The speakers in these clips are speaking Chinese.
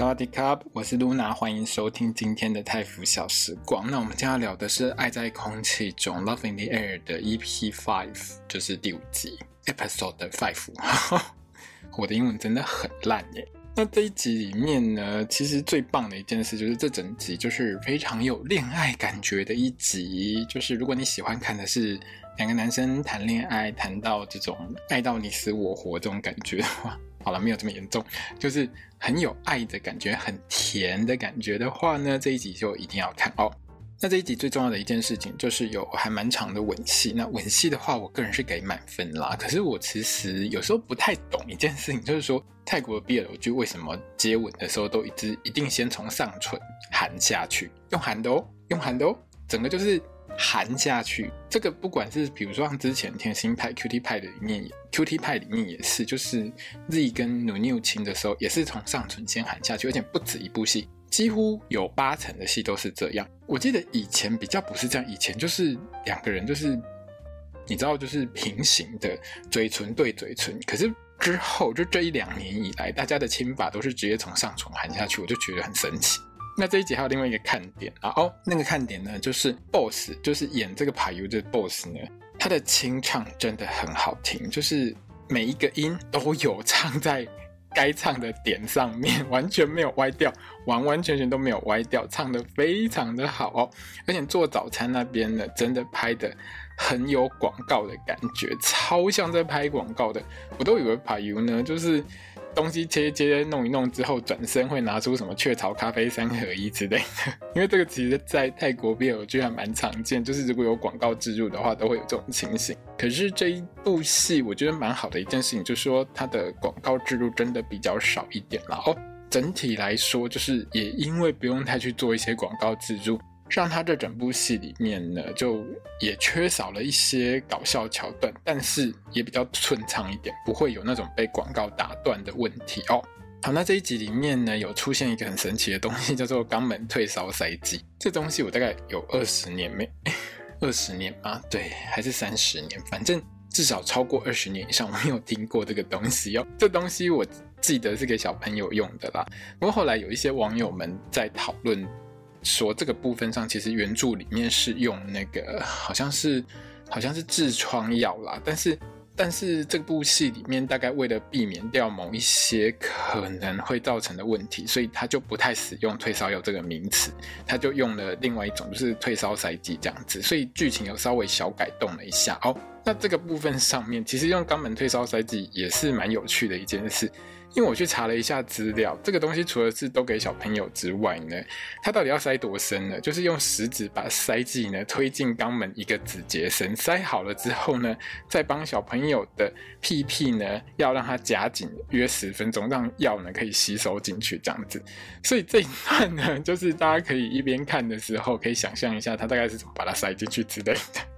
萨瓦迪卡，我是露娜，欢迎收听今天的泰服小时光。那我们今天要聊的是《爱在空气中》（Love in the Air） 的 EP Five，就是第五集 Episode Five。我的英文真的很烂耶。那这一集里面呢，其实最棒的一件事就是这整集就是非常有恋爱感觉的一集。就是如果你喜欢看的是两个男生谈恋爱，谈到这种爱到你死我活这种感觉的话。好了，没有这么严重，就是很有爱的感觉，很甜的感觉的话呢，这一集就一定要看哦。那这一集最重要的一件事情就是有还蛮长的吻戏。那吻戏的话，我个人是给满分啦。可是我其实有时候不太懂一件事情，就是说泰国的 BL 剧为什么接吻的时候都一直一定先从上唇含下去，用含的哦，用含的哦，整个就是。含下去，这个不管是比如说像之前甜心派、Q T 派的里面，Q T 派里面也是，就是 Z 跟 Nunu 亲的时候，也是从上唇先含下去，而且不止一部戏，几乎有八成的戏都是这样。我记得以前比较不是这样，以前就是两个人就是你知道，就是平行的嘴唇对嘴唇，可是之后就这一两年以来，大家的亲法都是直接从上唇含下去，我就觉得很神奇。那这一集还有另外一个看点啊，哦，那个看点呢，就是 BOSS，就是演这个 PayU 的 BOSS 呢，他的清唱真的很好听，就是每一个音都有唱在该唱的点上面，完全没有歪掉，完完全全都没有歪掉，唱得非常的好哦。而且做早餐那边呢，真的拍得很有广告的感觉，超像在拍广告的，我都以为 p a 呢，就是。东西切切弄一弄之后，转身会拿出什么雀巢咖啡三合一之类的，因为这个其实，在泰国 BL 剧还蛮常见，就是如果有广告置入的话，都会有这种情形。可是这一部戏，我觉得蛮好的一件事情，就是说它的广告置入真的比较少一点了哦。整体来说，就是也因为不用太去做一些广告置入。让他这整部戏里面呢，就也缺少了一些搞笑桥段，但是也比较顺畅一点，不会有那种被广告打断的问题哦。好，那这一集里面呢，有出现一个很神奇的东西，叫做肛门退烧塞剂。这东西我大概有二十年没，二十年啊？对，还是三十年？反正至少超过二十年以上，我没有听过这个东西哦。这东西我记得是给小朋友用的啦。不过后来有一些网友们在讨论。说这个部分上，其实原著里面是用那个好像是好像是痔疮药啦，但是但是这部戏里面大概为了避免掉某一些可能会造成的问题，所以他就不太使用退烧药这个名词，他就用了另外一种就是退烧塞剂这样子，所以剧情有稍微小改动了一下哦。那这个部分上面，其实用肛门退烧塞剂也是蛮有趣的一件事。因为我去查了一下资料，这个东西除了是都给小朋友之外呢，它到底要塞多深呢？就是用食指把塞剂呢推进肛门一个指节深，塞好了之后呢，再帮小朋友的屁屁呢要让它夹紧约十分钟，让药呢可以吸收进去这样子。所以这一段呢，就是大家可以一边看的时候，可以想象一下它大概是怎么把它塞进去之类的。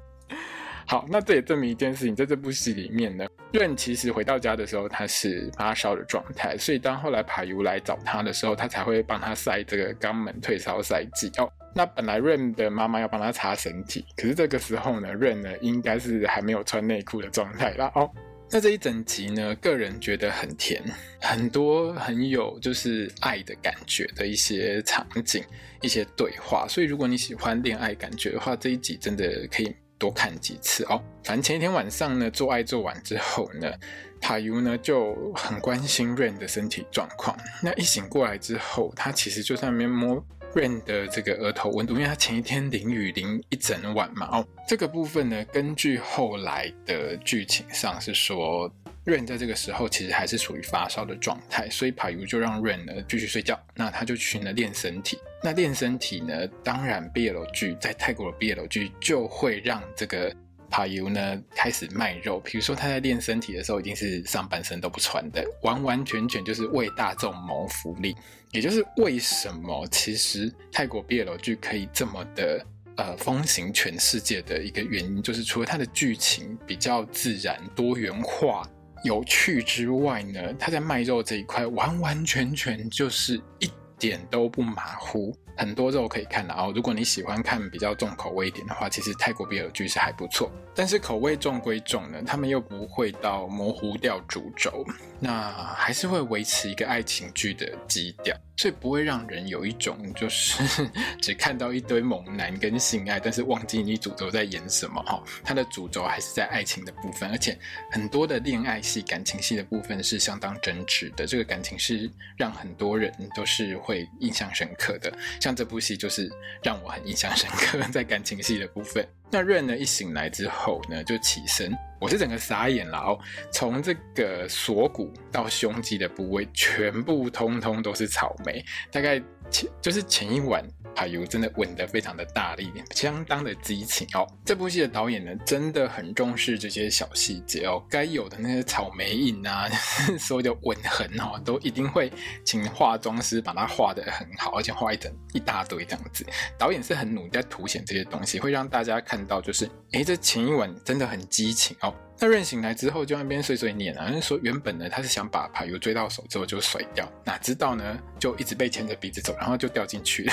好，那这也证明一件事情，在这部戏里面呢，Rain 其实回到家的时候他是发烧的状态，所以当后来 PayU 来找他的时候，他才会帮他塞这个肛门退烧塞剂哦。那本来 Rain 的妈妈要帮他擦身体，可是这个时候呢，Rain 呢应该是还没有穿内裤的状态啦哦。那这一整集呢，个人觉得很甜，很多很有就是爱的感觉的一些场景、一些对话，所以如果你喜欢恋爱感觉的话，这一集真的可以。多看几次哦。反正前一天晚上呢，做爱做完之后呢，PayU 呢就很关心 Rain 的身体状况。那一醒过来之后，他其实就在那边摸 Rain 的这个额头温度，因为他前一天淋雨淋一整晚嘛。哦，这个部分呢，根据后来的剧情上是说。Rain 在这个时候其实还是处于发烧的状态，所以 p a 就让 Rain 呢继续睡觉，那他就去呢练身体。那练身体呢，当然 BL 剧在泰国的 BL 剧就会让这个帕尤呢开始卖肉，比如说他在练身体的时候，一定是上半身都不穿的，完完全全就是为大众谋福利。也就是为什么其实泰国 BL 剧可以这么的呃风行全世界的一个原因，就是除了它的剧情比较自然、多元化、有趣之外呢，它在卖肉这一块完完全全就是一点都不马虎。很多肉可以看的哦。如果你喜欢看比较重口味一点的话，其实泰国比尔居是还不错。但是口味重归重呢，他们又不会到模糊掉主轴，那还是会维持一个爱情剧的基调，所以不会让人有一种就是 只看到一堆猛男跟性爱，但是忘记你主轴在演什么哈。它的主轴还是在爱情的部分，而且很多的恋爱戏、感情戏的部分是相当真挚的。这个感情是让很多人都是会印象深刻的。像这部戏就是让我很印象深刻，在感情戏的部分。那润呢，一醒来之后呢，就起身，我是整个傻眼了哦。从这个锁骨到胸肌的部位，全部通通都是草莓，大概前就是前一晚。排油真的吻得非常的大力，相当的激情哦。这部戏的导演呢，真的很重视这些小细节哦，该有的那些草莓印啊，所有的吻痕哦，都一定会请化妆师把它画得很好，而且画一整一大堆这样子。导演是很努力在凸显这些东西，会让大家看到就是，诶，这前一晚真的很激情哦。那润醒来之后就那边碎碎念啊，就说原本呢他是想把排油追到手之后就甩掉，哪知道呢就一直被牵着鼻子走，然后就掉进去了。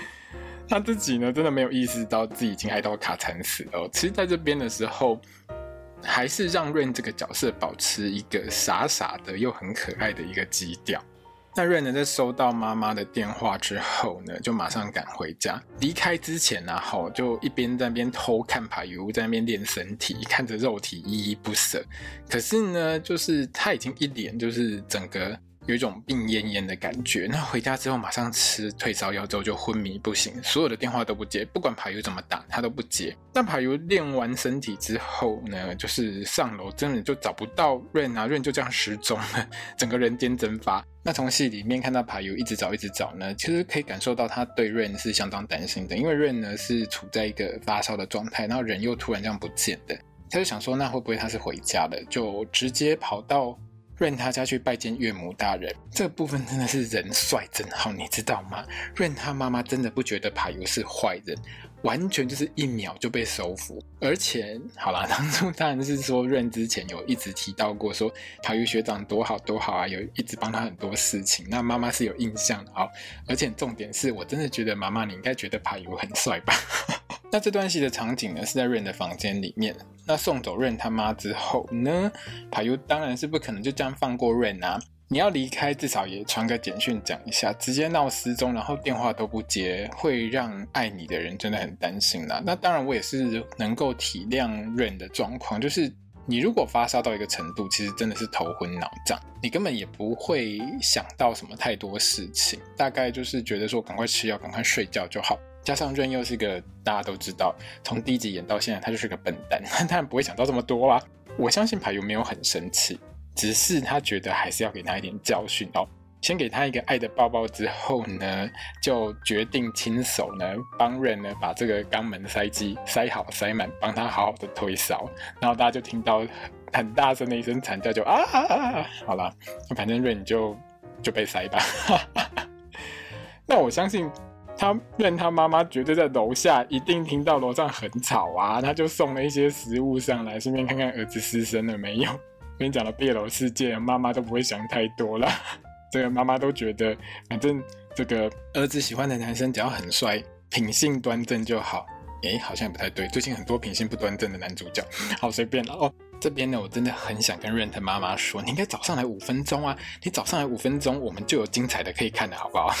他自己呢，真的没有意识到自己已经爱到卡惨死了哦。其实，在这边的时候，还是让润这个角色保持一个傻傻的又很可爱的一个基调。那瑞呢，在收到妈妈的电话之后呢，就马上赶回家。离开之前呢，好就一边在那边偷看排油，在那边练身体，看着肉体依依不舍。可是呢，就是他已经一脸就是整个。有一种病恹恹的感觉。那回家之后，马上吃退烧药之后就昏迷不醒，所有的电话都不接，不管排油怎么打，他都不接。那排油练完身体之后呢，就是上楼，真的就找不到润啊，润就这样失踪了，整个人间蒸发。那从戏里面看到排油一直找一直找呢，其实可以感受到他对润是相当担心的，因为润呢是处在一个发烧的状态，然后人又突然这样不见的，他就想说，那会不会他是回家了，就直接跑到。润他家去拜见岳母大人，这部分真的是人帅真好，你知道吗？润他妈妈真的不觉得排油是坏人，完全就是一秒就被收服。而且，好啦，当初当然是说润之前有一直提到过，说排油学长多好多好啊，有一直帮他很多事情。那妈妈是有印象的哦。而且重点是我真的觉得妈妈你应该觉得排油很帅吧？那这段戏的场景呢，是在 Ren 的房间里面。那送走 Ren 他妈之后呢，排油当然是不可能就这样放过 Ren 啊！你要离开，至少也传个简讯讲一下。直接闹失踪，然后电话都不接，会让爱你的人真的很担心啦。那当然，我也是能够体谅 Ren 的状况，就是你如果发烧到一个程度，其实真的是头昏脑胀，你根本也不会想到什么太多事情，大概就是觉得说赶快吃药，赶快睡觉就好。加上润又是个大家都知道，从第一集演到现在，他就是个笨蛋，他当然不会想到这么多啊。我相信排油没有很生气，只是他觉得还是要给他一点教训哦。先给他一个爱的抱抱之后呢，就决定亲手呢帮润呢把这个肛门塞机塞好塞满，帮他好好的推烧。然后大家就听到很大声的一声惨叫，就啊，啊，啊，好了，反正润就就被塞吧。那我相信。他润他妈妈绝对在楼下，一定听到楼上很吵啊！他就送了一些食物上来，顺便看看儿子失声了没有。跟你讲了别楼世界，妈妈都不会想太多了。这个妈妈都觉得，反正这个儿子喜欢的男生只要很帅、品性端正就好。诶，好像不太对，最近很多品性不端正的男主角。好，随便了哦。这边呢，我真的很想跟润他妈妈说，你应该早上来五分钟啊！你早上来五分钟，我们就有精彩的可以看了，好不好？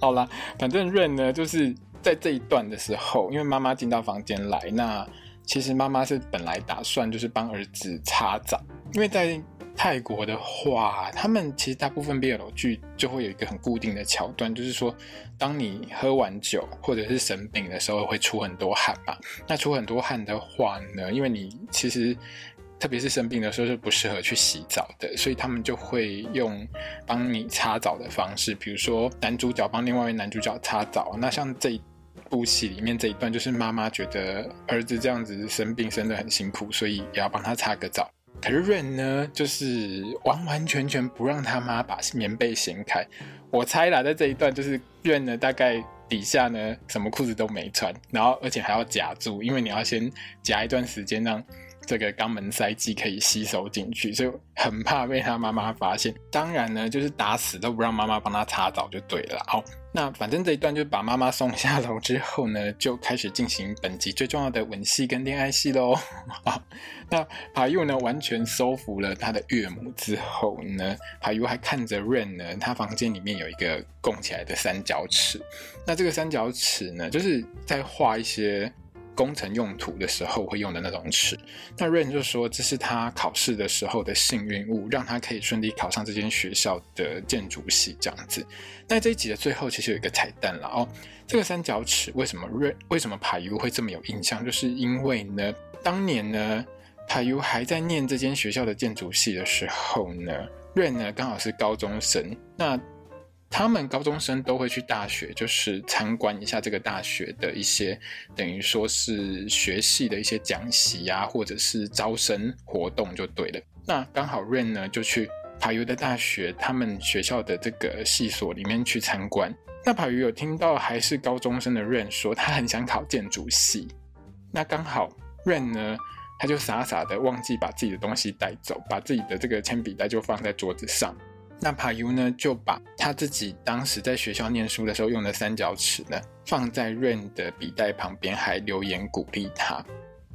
好啦，反正润呢，就是在这一段的时候，因为妈妈进到房间来，那其实妈妈是本来打算就是帮儿子擦澡，因为在泰国的话，他们其实大部分 BL 剧就会有一个很固定的桥段，就是说，当你喝完酒或者是生病的时候，会出很多汗嘛。那出很多汗的话呢，因为你其实。特别是生病的时候是不适合去洗澡的，所以他们就会用帮你擦澡的方式，比如说男主角帮另外一位男主角擦澡。那像这一部戏里面这一段，就是妈妈觉得儿子这样子生病生得很辛苦，所以也要帮他擦个澡。可是润呢，就是完完全全不让他妈把棉被掀开。我猜啦，在这一段就是润呢，大概底下呢什么裤子都没穿，然后而且还要夹住，因为你要先夹一段时间让。这个肛门塞剂可以吸收进去，所以很怕被他妈妈发现。当然呢，就是打死都不让妈妈帮他擦澡就对了。好，那反正这一段就把妈妈送下楼之后呢，就开始进行本集最重要的吻戏跟恋爱戏喽。那 PaYU 呢完全收服了他的岳母之后呢，PaYU 还看着 Rain 呢，他房间里面有一个供起来的三角尺。那这个三角尺呢，就是在画一些。工程用途的时候会用的那种尺，那 Rain 就说这是他考试的时候的幸运物，让他可以顺利考上这间学校的建筑系这样子。那这一集的最后其实有一个彩蛋了哦，这个三角尺为什么 Rain 为什么 PaYU 会这么有印象？就是因为呢，当年呢 PaYU 还在念这间学校的建筑系的时候呢，Rain 呢刚好是高中生，那。他们高中生都会去大学，就是参观一下这个大学的一些，等于说是学系的一些讲习啊，或者是招生活动就对了。那刚好 Rain 呢就去 PaYU 的大学，他们学校的这个系所里面去参观。那 PaYU 有听到还是高中生的 Rain 说他很想考建筑系，那刚好 Rain 呢他就傻傻的忘记把自己的东西带走，把自己的这个铅笔袋就放在桌子上。那帕 U 呢，就把他自己当时在学校念书的时候用的三角尺呢，放在 Rain 的笔袋旁边，还留言鼓励他。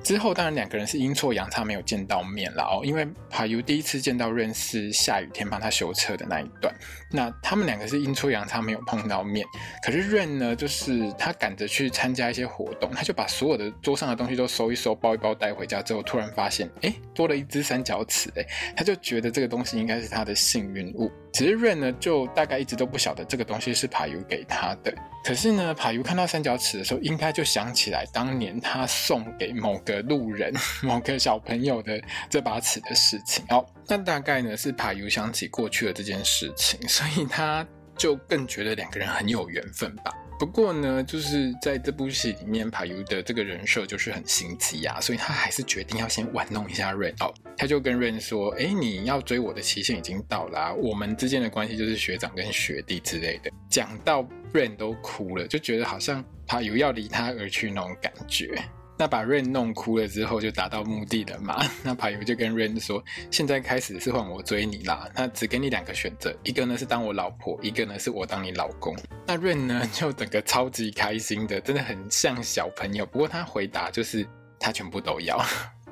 之后当然两个人是阴错阳差没有见到面了哦，因为 PaYU 第一次见到 Rain 是下雨天帮他修车的那一段，那他们两个是阴错阳差没有碰到面。可是 Rain 呢，就是他赶着去参加一些活动，他就把所有的桌上的东西都收一收，包一包带回家之后，突然发现，哎，多了一只三角尺，哎，他就觉得这个东西应该是他的幸运物。其实 Rain 呢，就大概一直都不晓得这个东西是爬油给他的。可是呢爬油看到三角尺的时候，应该就想起来当年他送给某个路人、某个小朋友的这把尺的事情。哦，那大概呢是爬油想起过去的这件事情，所以他就更觉得两个人很有缘分吧。不过呢，就是在这部戏里面，PaYU 的这个人设就是很心机啊，所以他还是决定要先玩弄一下 Rain 哦。他就跟 Rain 说：“哎，你要追我的期限已经到啦，我们之间的关系就是学长跟学弟之类的。”讲到 Rain 都哭了，就觉得好像 PaYU 要离他而去那种感觉。那把 Rain 弄哭了之后，就达到目的了嘛。那 PaYU 就跟 Rain 说：“现在开始是换我追你啦，那只给你两个选择，一个呢是当我老婆，一个呢是我当你老公。”那 Rain 呢 就整个超级开心的，真的很像小朋友。不过他回答就是他全部都要。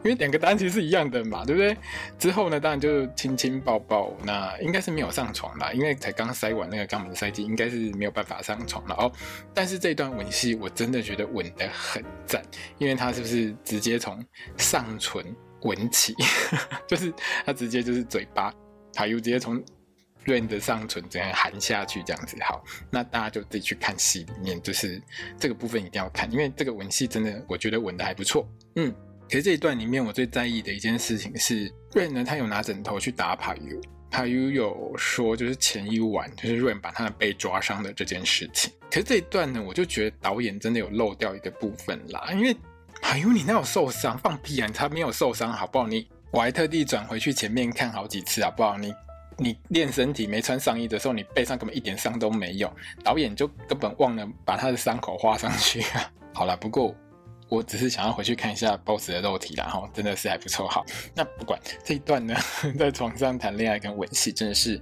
因为两个答案其实是一样的嘛，对不对？之后呢，当然就亲亲抱抱，那应该是没有上床啦，因为才刚塞完那个肛门塞剂，应该是没有办法上床了哦。但是这段吻戏我真的觉得吻得很赞，因为他是不是直接从上唇吻起，就是他直接就是嘴巴，他又直接从润的上唇这样含下去这样子。好，那大家就自己去看戏里面，就是这个部分一定要看，因为这个吻戏真的我觉得吻得还不错，嗯。其实这一段里面，我最在意的一件事情是，Rain 呢，他有拿枕头去打 PaYU，PaYU 有说就是前一晚就是 Rain 把他的背抓伤的这件事情。可是这一段呢，我就觉得导演真的有漏掉一个部分啦，因为 PaYU 你那有受伤？放屁啊！他没有受伤，好不好？你我还特地转回去前面看好几次，好不好？你你练身体没穿上衣的时候，你背上根本一点伤都没有，导演就根本忘了把他的伤口画上去啊。好了，不过。我只是想要回去看一下 BOSS 的肉体啦，哈，真的是还不错。好，那不管这一段呢，在床上谈恋爱跟吻戏，真的是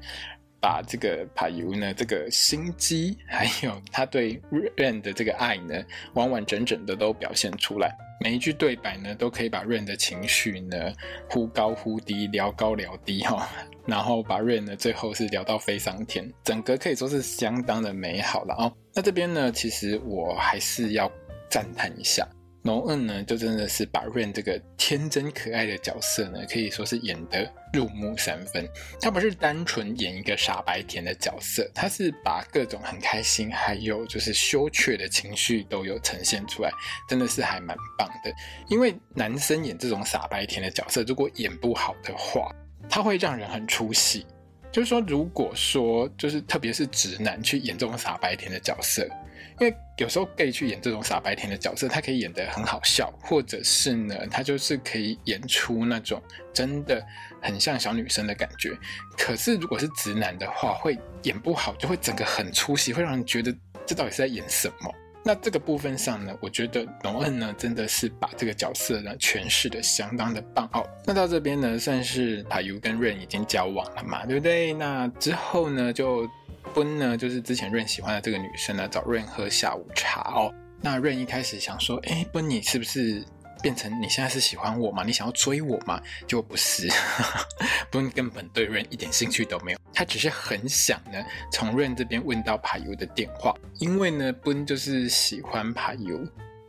把这个 p a 呢这个心机，还有他对 ran 的这个爱呢，完完整整的都表现出来。每一句对白呢，都可以把 ran 的情绪呢忽高忽低，聊高聊低哈，然后把 ran 呢最后是聊到飞上天，整个可以说是相当的美好了哦。那这边呢，其实我还是要赞叹一下。龙恩呢，就真的是把 Rain 这个天真可爱的角色呢，可以说是演得入木三分。他不是单纯演一个傻白甜的角色，他是把各种很开心，还有就是羞怯的情绪都有呈现出来，真的是还蛮棒的。因为男生演这种傻白甜的角色，如果演不好的话，他会让人很出戏。就是说，如果说就是特别是直男去演这种傻白甜的角色。因为有时候 gay 去演这种傻白甜的角色，他可以演得很好笑，或者是呢，他就是可以演出那种真的很像小女生的感觉。可是如果是直男的话，会演不好，就会整个很出戏，会让人觉得这到底是在演什么？那这个部分上呢，我觉得龙恩呢真的是把这个角色呢诠释的相当的棒哦。那到这边呢，算是帕尤跟润已经交往了嘛，对不对？那之后呢，就奔呢就是之前润喜欢的这个女生呢找润喝下午茶哦。那润一开始想说，哎，奔你是不是？变成你现在是喜欢我吗？你想要追我吗？就不是，奔根本对润一点兴趣都没有，他只是很想呢从润这边问到帕尤的电话，因为呢奔就是喜欢帕尤，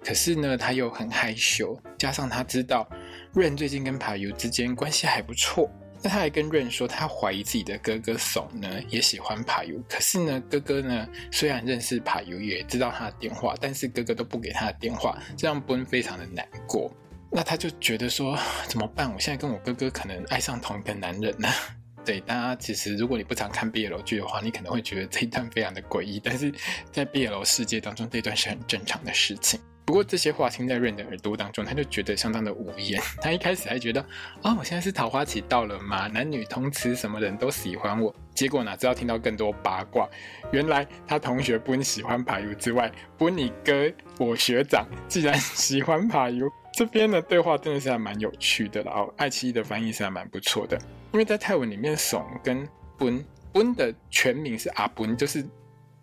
可是呢他又很害羞，加上他知道 Ren 最近跟帕尤之间关系还不错。那他还跟润说，他怀疑自己的哥哥怂呢也喜欢帕尤，可是呢哥哥呢虽然认识帕尤，也知道他的电话，但是哥哥都不给他的电话，这让奔非常的难过。那他就觉得说怎么办？我现在跟我哥哥可能爱上同一个男人呢？对，大家其实如果你不常看 BL 剧的话，你可能会觉得这一段非常的诡异，但是在 BL 世界当中，这段是很正常的事情。不过这些话听在润的耳朵当中，他就觉得相当的无言。他一开始还觉得啊、哦，我现在是桃花期到了吗？男女通吃，什么人都喜欢我。结果哪知道听到更多八卦，原来他同学不喜欢爬油之外，不你哥我学长竟然喜欢爬油。这边的对话真的是还蛮有趣的，然后爱奇艺的翻译是还蛮不错的。因为在泰文里面，怂跟奔奔的全名是阿奔，就是。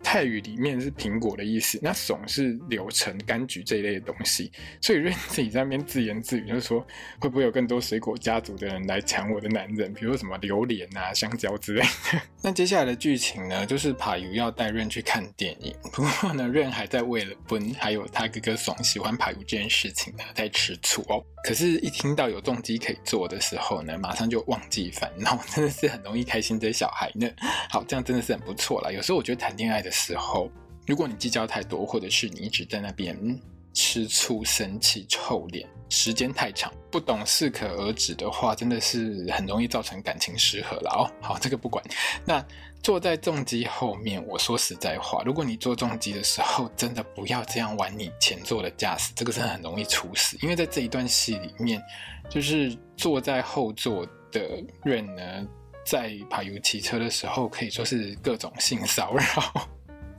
泰语里面是苹果的意思，那怂是柳橙、柑橘这一类的东西，所以润自己在那边自言自语，就是说会不会有更多水果家族的人来抢我的男人，比如说什么榴莲啊、香蕉之类的。那接下来的剧情呢，就是帕尤要带润去看电影，不过呢，润还在为了奔还有他哥哥怂喜欢帕尤这件事情呢在吃醋哦。可是，一听到有动机可以做的时候呢，马上就忘记烦恼，真的是很容易开心的小孩呢。好，这样真的是很不错啦。有时候我觉得谈恋爱的时候，如果你计较太多，或者是你一直在那边吃醋、生气、臭脸，时间太长，不懂适可而止的话，真的是很容易造成感情失和了哦。好，这个不管。那。坐在重机后面，我说实在话，如果你坐重机的时候，真的不要这样玩你前座的驾驶，这个是很容易出事。因为在这一段戏里面，就是坐在后座的润呢，在帕尤骑车的时候，可以说是各种性骚扰，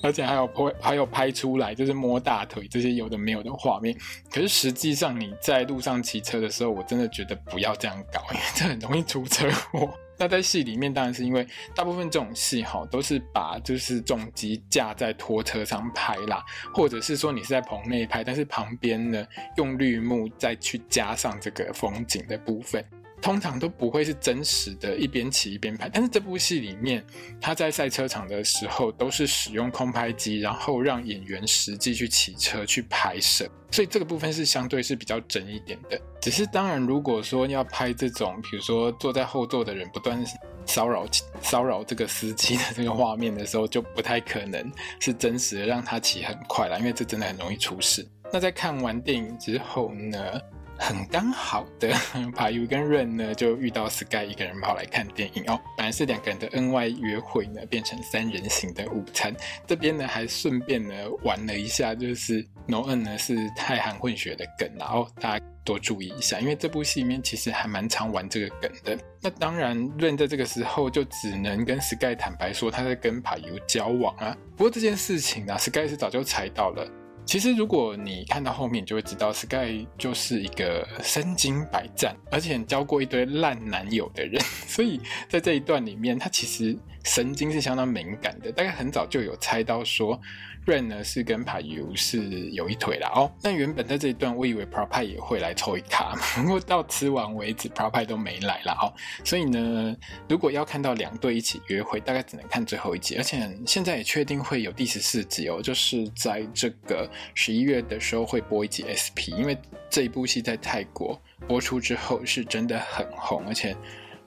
而且还有拍还有拍出来，就是摸大腿这些有的没有的画面。可是实际上你在路上骑车的时候，我真的觉得不要这样搞，因为这很容易出车祸。那在戏里面当然是因为大部分这种戏哈都是把就是重机架在拖车上拍啦，或者是说你是在棚内拍，但是旁边呢用绿幕再去加上这个风景的部分。通常都不会是真实的，一边骑一边拍。但是这部戏里面，他在赛车场的时候都是使用空拍机，然后让演员实际去骑车去拍摄，所以这个部分是相对是比较真一点的。只是当然，如果说要拍这种，比如说坐在后座的人不断骚扰骚扰这个司机的这个画面的时候，就不太可能是真实的让他骑很快了，因为这真的很容易出事。那在看完电影之后呢？很刚好的，帕尤跟润呢就遇到 Sky 一个人跑来看电影哦。本来是两个人的恩爱约会呢，变成三人行的午餐。这边呢还顺便呢玩了一下，就是 Noon 呢是泰韩混血的梗，然后大家多注意一下，因为这部戏里面其实还蛮常玩这个梗的。那当然，润在这个时候就只能跟 Sky 坦白说他在跟帕尤交往啊。不过这件事情呢，Sky 是早就猜到了。其实，如果你看到后面，你就会知道 Sky 就是一个身经百战，而且交过一堆烂男友的人，所以在这一段里面，他其实神经是相当敏感的，大概很早就有猜到说，Ren 呢是跟帕尤是有一腿啦哦，那原本在这一段我以为 Prapai 也会来抽一卡，不过到吃完为止 Prapai 都没来啦哦，所以呢，如果要看到两对一起约会，大概只能看最后一集，而且现在也确定会有第十四集哦，就是在这个十一月的时候会播一集 SP，因为这一部戏在泰国播出之后是真的很红，而且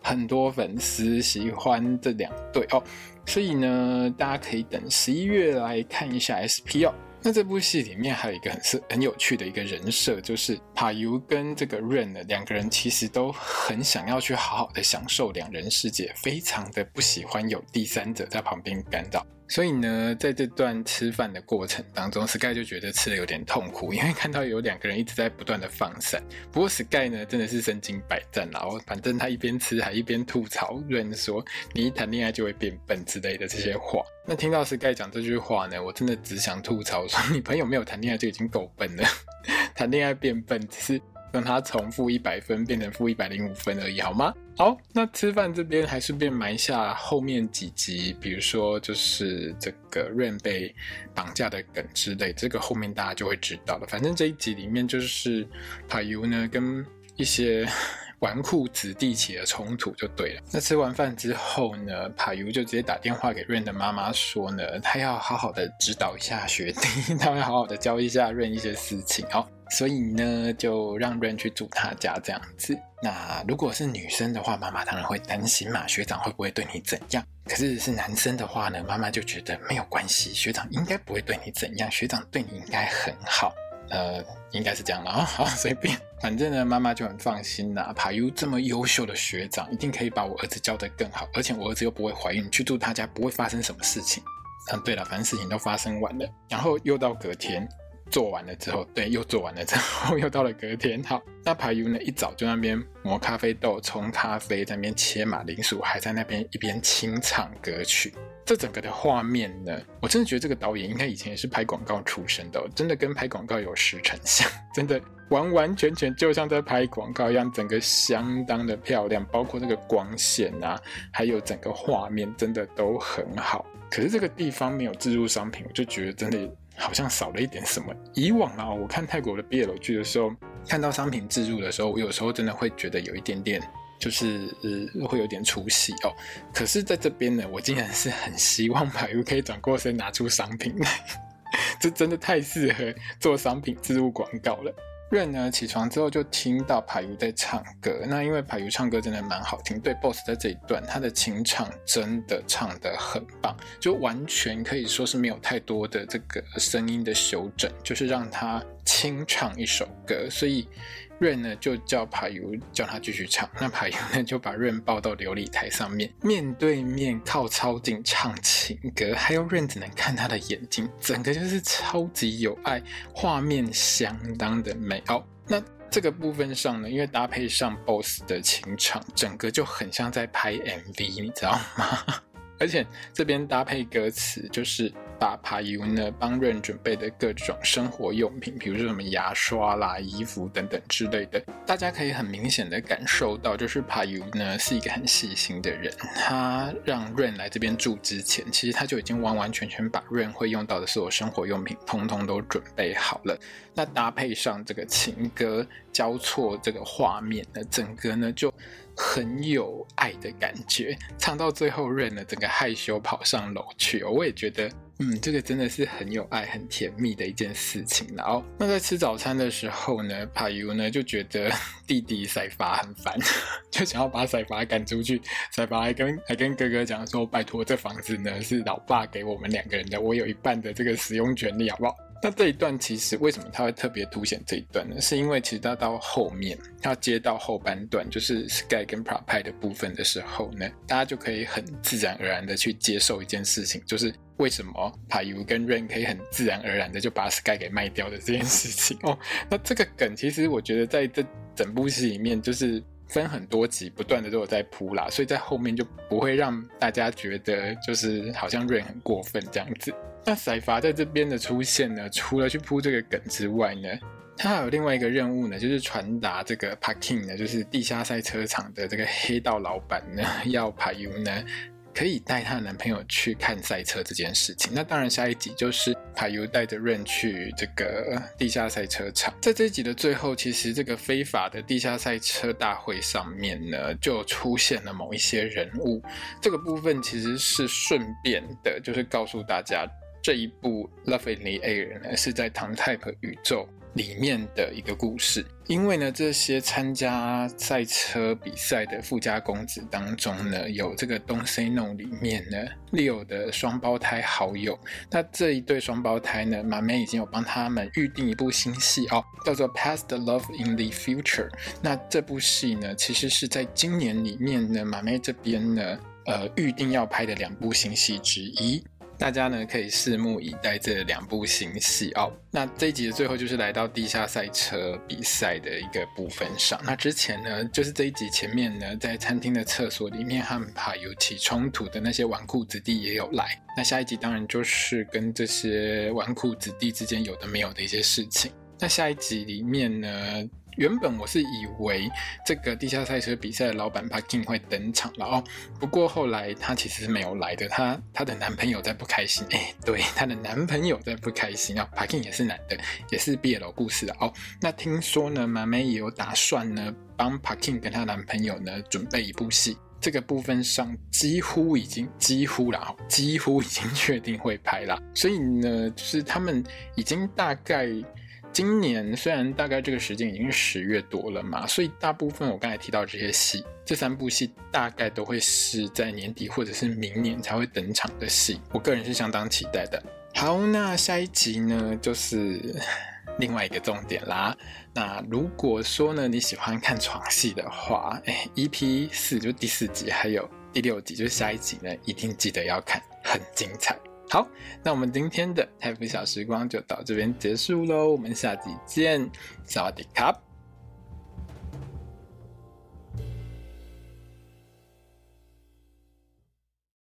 很多粉丝喜欢这两对哦。所以呢，大家可以等十一月来看一下 SP 哦。那这部戏里面还有一个很是很有趣的一个人设，就是帕尤跟这个 Ren 呢，两个人其实都很想要去好好的享受两人世界，非常的不喜欢有第三者在旁边干扰。所以呢，在这段吃饭的过程当中，Sky 就觉得吃的有点痛苦，因为看到有两个人一直在不断的放闪。不过 Sky 呢，真的是身经百战，然后反正他一边吃还一边吐槽 Ren 说：“你一谈恋爱就会变笨之类的这些话。”那听到 Sky 讲这句话呢，我真的只想吐槽说：“ 你朋友没有谈恋爱就已经够笨了，谈恋爱变笨只是。”让他从负一百分变成负一百零五分而已，好吗？好，那吃饭这边还顺便埋下后面几集，比如说就是这个 Rain 被绑架的梗之类，这个后面大家就会知道了。反正这一集里面就是 PaYu 呢跟一些。纨绔子弟起了冲突就对了。那吃完饭之后呢，PaYu 就直接打电话给 Ren 的妈妈说呢，他要好好的指导一下学弟，他要好好的教一下 Ren 一些事情。哦，所以呢，就让 Ren 去住他家这样子。那如果是女生的话，妈妈当然会担心嘛，学长会不会对你怎样？可是是男生的话呢，妈妈就觉得没有关系，学长应该不会对你怎样，学长对你应该很好。呃，应该是这样了啊，好，随便，反正呢，妈妈就很放心啦。PaYu 这么优秀的学长，一定可以把我儿子教得更好，而且我儿子又不会怀孕，去住他家不会发生什么事情。嗯，对了，反正事情都发生完了，然后又到隔天。做完了之后，对，又做完了之后，又到了隔天。好，那 PaYu 呢，一早就那边磨咖啡豆、冲咖啡，在那边切马铃薯，还在那边一边清唱歌曲。这整个的画面呢，我真的觉得这个导演应该以前也是拍广告出身的，真的跟拍广告有十成像，真的完完全全就像在拍广告一样，整个相当的漂亮，包括那个光线啊，还有整个画面真的都很好。可是这个地方没有置入商品，我就觉得真的。好像少了一点什么。以往啊，我看泰国的 BL 剧的时候，看到商品置入的时候，我有时候真的会觉得有一点点，就是呃，会有点出戏哦。可是在这边呢，我竟然是很希望吧，我可以转过身拿出商品来，这真的太适合做商品置入广告了。瑞呢，起床之后就听到排如在唱歌，那因为排如唱歌真的蛮好听，对 Boss 在这一段他的清唱真的唱得很棒，就完全可以说是没有太多的这个声音的修整，就是让他清唱一首歌，所以。Ren 呢就叫 PaYu 叫他继续唱，那 PaYu 呢就把 Ren 抱到琉璃台上面，面对面靠超近唱情歌，还有 Ren 只能看他的眼睛，整个就是超级有爱，画面相当的美哦。那这个部分上呢，因为搭配上 Boss 的清唱，整个就很像在拍 MV，你知道吗？而且这边搭配歌词，就是把 PaYu 呢帮 Ren 准备的各种生活用品，比如说什么牙刷啦、衣服等等之类的，大家可以很明显的感受到，就是 PaYu 呢是一个很细心的人。他让 Ren 来这边住之前，其实他就已经完完全全把 Ren 会用到的所有生活用品，通通都准备好了。那搭配上这个情歌交错这个画面呢，整个呢就。很有爱的感觉，唱到最后，Ren 呢整个害羞跑上楼去。我也觉得，嗯，这个真的是很有爱、很甜蜜的一件事情。然后，那在吃早餐的时候呢帕尤呢就觉得 弟弟赛发很烦，就想要把赛发赶出去。赛发还跟还跟哥哥讲说：“拜托，这房子呢是老爸给我们两个人的，我有一半的这个使用权利，好不好？”那这一段其实为什么他会特别凸显这一段呢？是因为其实他到后面，他接到后半段，就是 Sky 跟 Prapai 的部分的时候呢，大家就可以很自然而然的去接受一件事情，就是为什么 PaYu 跟 Rain 可以很自然而然的就把 Sky 给卖掉的这件事情哦。那这个梗其实我觉得在这整部戏里面就是。分很多集，不断的都有在铺啦，所以在后面就不会让大家觉得就是好像 Rain 很过分这样子。那赛发在这边的出现呢，除了去铺这个梗之外呢，他还有另外一个任务呢，就是传达这个 Parking 呢，就是地下赛车场的这个黑道老板呢，要 PaYu 呢。可以带她的男朋友去看赛车这件事情。那当然，下一集就是 PaYu 带着 Ren 去这个地下赛车场。在这集的最后，其实这个非法的地下赛车大会上面呢，就出现了某一些人物。这个部分其实是顺便的，就是告诉大家，这一部《Love in the Air》呢是在唐 Type 宇宙。里面的一个故事，因为呢，这些参加赛车比赛的富家公子当中呢，有这个 Don't Say No 里面呢 Leo 的双胞胎好友。那这一对双胞胎呢，马妹已经有帮他们预定一部新戏哦，叫做《Past Love in the Future》。那这部戏呢，其实是在今年里面呢，马妹这边呢，呃，预定要拍的两部新戏之一。大家呢可以拭目以待这两部新戏哦。那这一集的最后就是来到地下赛车比赛的一个部分上。那之前呢，就是这一集前面呢，在餐厅的厕所里面和怕有起冲突的那些纨绔子弟也有来。那下一集当然就是跟这些纨绔子弟之间有的没有的一些事情。那下一集里面呢，原本我是以为这个地下赛车比赛的老板 Parkin 会登场了哦，不过后来他其实是没有来的，他他的男朋友在不开心，哎，对，他的男朋友在不开心啊，Parkin 也是男的，也是 BL 故事的哦。那听说呢，马妹也有打算呢，帮 Parkin 跟她男朋友呢准备一部戏，这个部分上几乎已经几乎了哦，几乎已经确定会拍了，所以呢，就是他们已经大概。今年虽然大概这个时间已经是十月多了嘛，所以大部分我刚才提到这些戏，这三部戏大概都会是在年底或者是明年才会登场的戏，我个人是相当期待的。好，那下一集呢，就是另外一个重点啦。那如果说呢，你喜欢看床戏的话，哎，EP 四就第四集，还有第六集就是下一集呢，一定记得要看，很精彩。好，那我们今天的泰腐小时光就到这边结束喽，我们下集见，萨瓦迪卡。